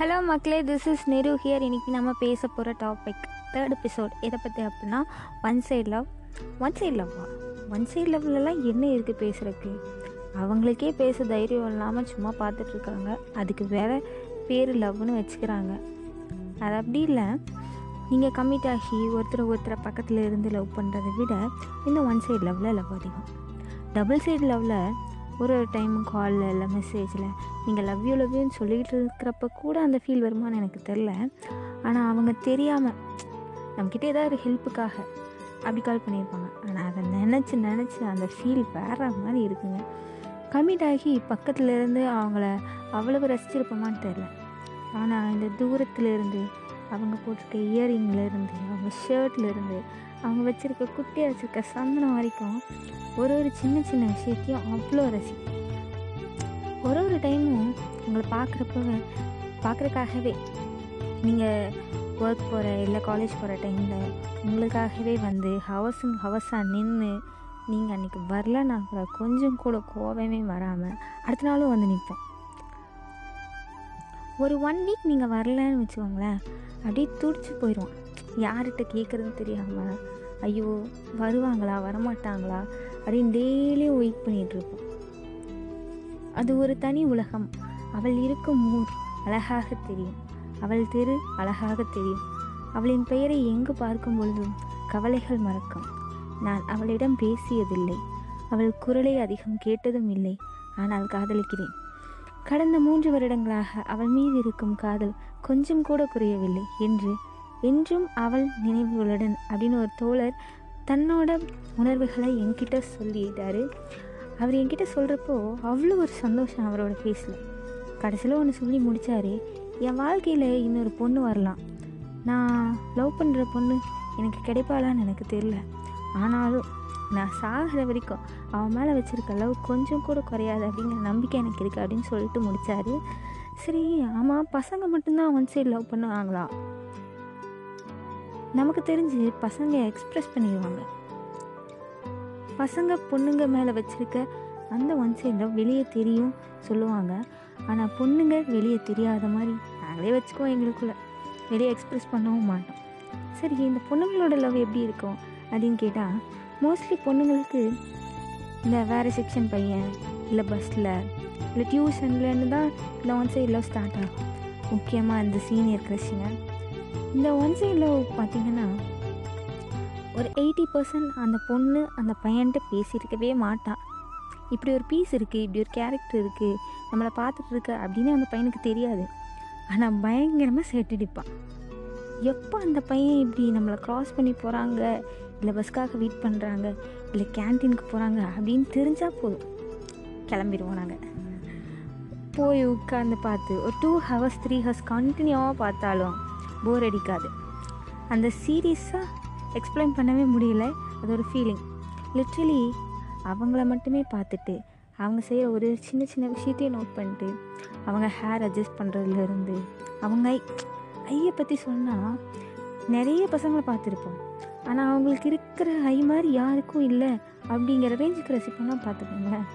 Hello மக்களே this is நெரு here இன்றைக்கி நம்ம பேச போகிற டாபிக் தேர்ட் எபிசோட் எதை பற்றி அப்படின்னா one side love one side லவ்வா ஒன் சைட் லவ்லலாம் என்ன இருக்குது பேசுகிறதுக்கு அவங்களுக்கே பேச தைரியம் இல்லாமல் சும்மா பார்த்துட்ருக்காங்க அதுக்கு வேற பேர் லவ்னு வச்சுக்கிறாங்க. அது அப்படி இல்லை. நீங்கள் கம்மிட் ஆகி ஒருத்தர் ஒருத்தரை பக்கத்தில் இருந்து லவ் பண்ணுறதை விட இன்னும் ஒன் சைடு லவ்வில் லவ் அதிகம். டபுள் சைடு லவ்வில் ஒரு ஒரு டைம் காலில் இல்லை மெசேஜில் நீங்கள் லவ் யூ லவ் யூன்னு சொல்லிக்கிட்டு இருக்கிறப்ப கூட அந்த ஃபீல் வருமான்னு எனக்கு தெரில ஆனால் அவங்க தெரியாமல் நம்மக்கிட்ட ஏதாவது ஒரு ஹெல்ப்புக்காக அப்படி கால் பண்ணியிருப்பாங்க. ஆனால் அதை நினச்சி நினச்சி அந்த ஃபீல் வேற மாதிரி இருக்குங்க. கம்மிட் ஆகி பக்கத்தில் இருந்து அவங்கள அவ்வளவு ரசிச்சிருப்போமான்னு தெரில ஆனால் இந்த தூரத்தில் இருந்து அவங்க போட்டிருக்க இயரிங்லேருந்து இருந்து அவங்க ஷர்ட்ல இருந்து அவங்க வச்சுருக்க குட்டியாக வச்சுருக்க சந்தனம் வரைக்கும் ஒரு ஒரு சின்ன சின்ன விஷயத்தையும் அவ்வளோ ரசிக்கும் ஒரு ஒரு டைமும் உங்களை பார்க்குறப்ப பார்க்குறக்காகவே நீங்கள் ஒர்க் போகிற இல்லை காலேஜ் போகிற டைமில் உங்களுக்காகவே வந்து ஹவர்ஸுங்க ஹவர்ஸாக நின்று நீங்கள் அன்றைக்கி வரலன்னா கூட கொஞ்சம் கூட கோவமே வராமல் அடுத்த நாளும் வந்து நிற்பேன் ஒரு ஒன் வீக் நீங்கள் வரலன்னு வச்சுக்கோங்களேன் அப்படியே துடிச்சு போயிடுவான் யார்கிட்ட கேட்குறதுன்னு தெரியாமல் ஐயோ வருவாங்களா வரமாட்டாங்களா அப்படின்னு டெய்லியும் வெயிட் பண்ணிகிட்ருப்போம் அது ஒரு தனி உலகம். அவள் இருக்கும் ஊர் அழகாக தெரியும். அவள் தெரு அழகாக தெரியும். அவளின் பெயரை எங்கு பார்க்கும் பொழுதும் கவலைகள் மறக்கும். நான் அவளிடம் பேசியதில்லை. அவள் குரலை அதிகம் கேட்டதும் இல்லை. ஆனால் காதலிக்கிறேன். கடந்த மூன்று வருடங்களாக அவள் மீது இருக்கும் காதல் கொஞ்சம் கூட குறையவில்லை என்று என்றும் அவள் நினைவுகளுடன் அப்படின்னு ஒரு தோழர் தன்னோட உணர்வுகளை என்கிட்ட சொல்லிட்டாரு. அவர் என்கிட்ட சொல்கிறப்போ அவ்வளோ ஒரு சந்தோஷம் அவரோட ஃபேஸில் கடைசியில் ஒன்று சொல்லி முடித்தாரு என் வாழ்க்கையில் இன்னொரு பொண்ணு வரலாம். நான் லவ் பண்ணுற பொண்ணு எனக்கு கிடைப்பாளான்னு எனக்கு தெரில ஆனாலும் நான் சாகிற வரைக்கும் அவன் மேலே வச்சுருக்க லவ் கொஞ்சம் கூட குறையாது அப்படிங்கிற நம்பிக்கை எனக்கு இருக்குது அப்படின்னு சொல்லிட்டு முடித்தாரு சரி ஆமாம் பசங்க மட்டும்தான் ஒன் சைடு லவ் பண்ணுவாங்களா? நமக்கு தெரிஞ்சு பசங்க எக்ஸ்ப்ரெஸ் பண்ணிடுவாங்க. பசங்க பொண்ணுங்க மேலே வச்சுருக்க அந்த ஒன் சைடில் வெளியே தெரியும் சொல்லுவாங்க. ஆனால் பொண்ணுங்க வெளியே தெரியாத மாதிரி நாங்களே வச்சுக்குவோம் எங்களுக்குள்ளே. வெளியே எக்ஸ்ப்ரெஸ் பண்ணவும் மாட்டோம். சரி இந்த பொண்ணுங்களோட லவ் எப்படி இருக்கும் அப்படின்னு கேட்டால் மோஸ்ட்லி பொண்ணுங்களுக்கு இந்த வேறு செக்ஷன் பையன் இல்லை பஸ்ஸில் இல்லை டியூஷன்லேருந்து தான் இந்த ஒன் சைடு லவ் ஸ்டார்ட் ஆகும். முக்கியமாக இந்த சீனியர் கிரஷிங்க இந்த ஒன் சைடு லவ் பார்த்திங்கன்னா ஒரு எயிட்டி பர்சன்ட் அந்த பொண்ணு அந்த பையன்கிட்ட பேசியிருக்கவே மாட்டான் இப்படி ஒரு பீஸ் இருக்குது இப்படி ஒரு கேரக்டர் இருக்குது நம்மளை பார்த்துட்டு இருக்க அப்படின்னு அந்த பையனுக்கு தெரியாது. ஆனால் பயங்கரமாக செட்டடிப்பான் எப்போ அந்த பையன் இப்படி நம்மளை க்ராஸ் பண்ணி போகிறாங்க இல்லை பஸ்க்காக வெயிட் பண்ணுறாங்க இல்லை கேன்டீனுக்கு போகிறாங்க அப்படின்னு தெரிஞ்சால் போதும். கிளம்பிடுவோம் நாங்கள் போய் உட்காந்து பார்த்து ஒரு டூ ஹவர்ஸ் த்ரீ ஹவர்ஸ் கண்டினியூவாக பார்த்தாலும் போர் அடிக்காது. அந்த சீரீஸாக எக்ஸ்பிளைன் பண்ணவே முடியல. அது ஒரு ஃபீலிங் லிட்ரலி அவங்கள மட்டுமே பார்த்துட்டு அவங்க செய்கிற ஒரு சின்ன சின்ன விஷயத்தையும் நோட் பண்ணிட்டு அவங்க ஹேர் அட்ஜஸ்ட் பண்ணுறதுலேருந்து அவங்க ஐ ஐயை பற்றி சொன்னால் நிறைய பசங்களை பார்த்துருப்போம். ஆனால் அவங்களுக்கு இருக்கிற ஐ மாதிரி யாருக்கும் இல்லை அப்படிங்கிற ரேஞ்சுக்கு ரசிப்போம்னா பார்த்துக்கோங்களேன்.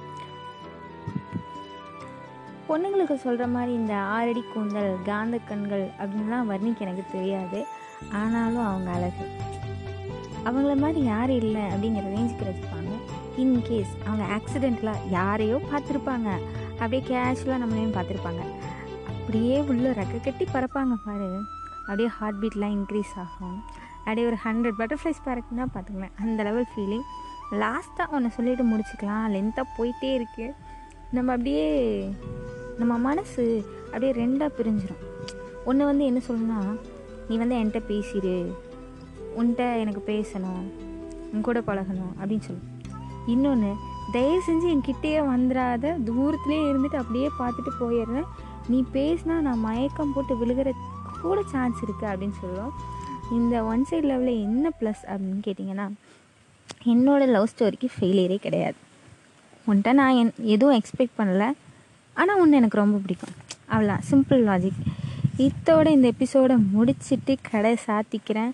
பொண்ணுங்களுக்கு சொல்கிற மாதிரி இந்த ஆறடி கூந்தல் காந்த கண்கள் அப்படின்லாம் வர்ணிக்க எனக்கு தெரியாது. ஆனாலும் அவங்க அழகு. அவங்கள மாதிரி யாரும் இல்லை அப்படிங்கிற ரேஞ்சுக்கு ரசிப்பாங்க இன்கேஸ் அவங்க ஆக்சிடெண்ட்டில் யாரையோ பார்த்துருப்பாங்க. அப்படியே கேஷுவலாக நம்மளையும் பார்த்துருப்பாங்க. அப்படியே உள்ளே ரெக்க கட்டி பறப்பாங்க பாரு. அப்படியே ஹார்ட் பீட்லாம் இன்க்ரீஸ் ஆகும். அப்படியே ஒரு ஹண்ட்ரட் பட்டர்ஃப்ளைஸ் பறக்குன்னா பார்த்துங்களேன் அந்த லெவல் ஃபீலிங் லாஸ்ட்டாக ஒன்று சொல்லிட்டு முடிச்சுக்கலாம். லென்த்தாக போயிட்டே இருக்குது நம்ம அப்படியே நம்ம மனசு அப்படியே ரெண்டாக பிரிஞ்சிடும் ஒன்று வந்து என்ன சொல்லணும்னா நீ வந்து என்கிட்ட பேசிடு உன்கிட்ட எனக்கு பேசணும் உன் கூட பழகணும் அப்படின்னு சொல்லு. இன்னொன்று தயவு செஞ்சு என்கிட்டயே வந்துடாத தூரத்துலேயே இருந்துட்டு அப்படியே பார்த்துட்டு போயிடுறேன். நீ பேசினா நான் மயக்கம் போட்டு விழுகிற கூட சான்ஸ் இருக்குது அப்படின்னு சொல்லுவோம். இந்த ஒன் சைட் லெவலில் என்ன ப்ளஸ் அப்படின்னு கேட்டிங்கன்னா என்னோடய லவ் ஸ்டோரிக்கு ஃபெயிலியரே கிடையாது. உன்கிட்ட நான் என் எதுவும் எக்ஸ்பெக்ட் பண்ணலை. ஆனால் ஒன்று எனக்கு ரொம்ப பிடிக்கும். அவ்வளோ சிம்பிள் லாஜிக் இத்தோட இந்த எபிசோடை முடிச்சுட்டு கடை சாத்திக்கிறேன்.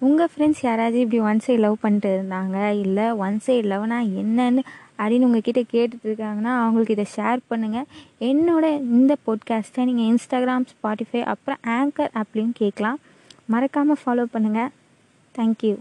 உங்கள் ஃப்ரெண்ட்ஸ் யாராவது இப்படி ஒன் சைடு லவ் பண்ணிட்டு இருந்தாங்க? இல்லை ஒன் சைடு லவ்னா என்னன்னு அப்படின்னு உங்ககிட்ட கேட்டுட்டு இருக்காங்கன்னா அவங்களுக்கு இதை ஷேர் பண்ணுங்கள் என்னோட இந்த பாட்காஸ்ட்டை நீங்கள் இன்ஸ்டாகிராம் ஸ்பாட்டிஃபை அப்புறம் ஆங்கர் ஆப்லேயும் கேட்கலாம். மறக்காமல் ஃபாலோ பண்ணுங்கள் தேங்க்யூ